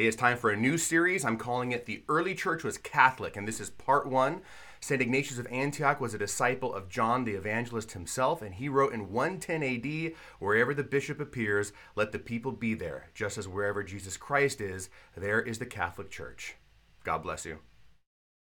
Hey, it's time for a new series. I'm calling it The Early Church Was Catholic, and this is part one. St. Ignatius of Antioch was a disciple of John the Evangelist himself, and he wrote in 110 AD Wherever the bishop appears, let the people be there, just as wherever Jesus Christ is, there is the Catholic Church. God bless you.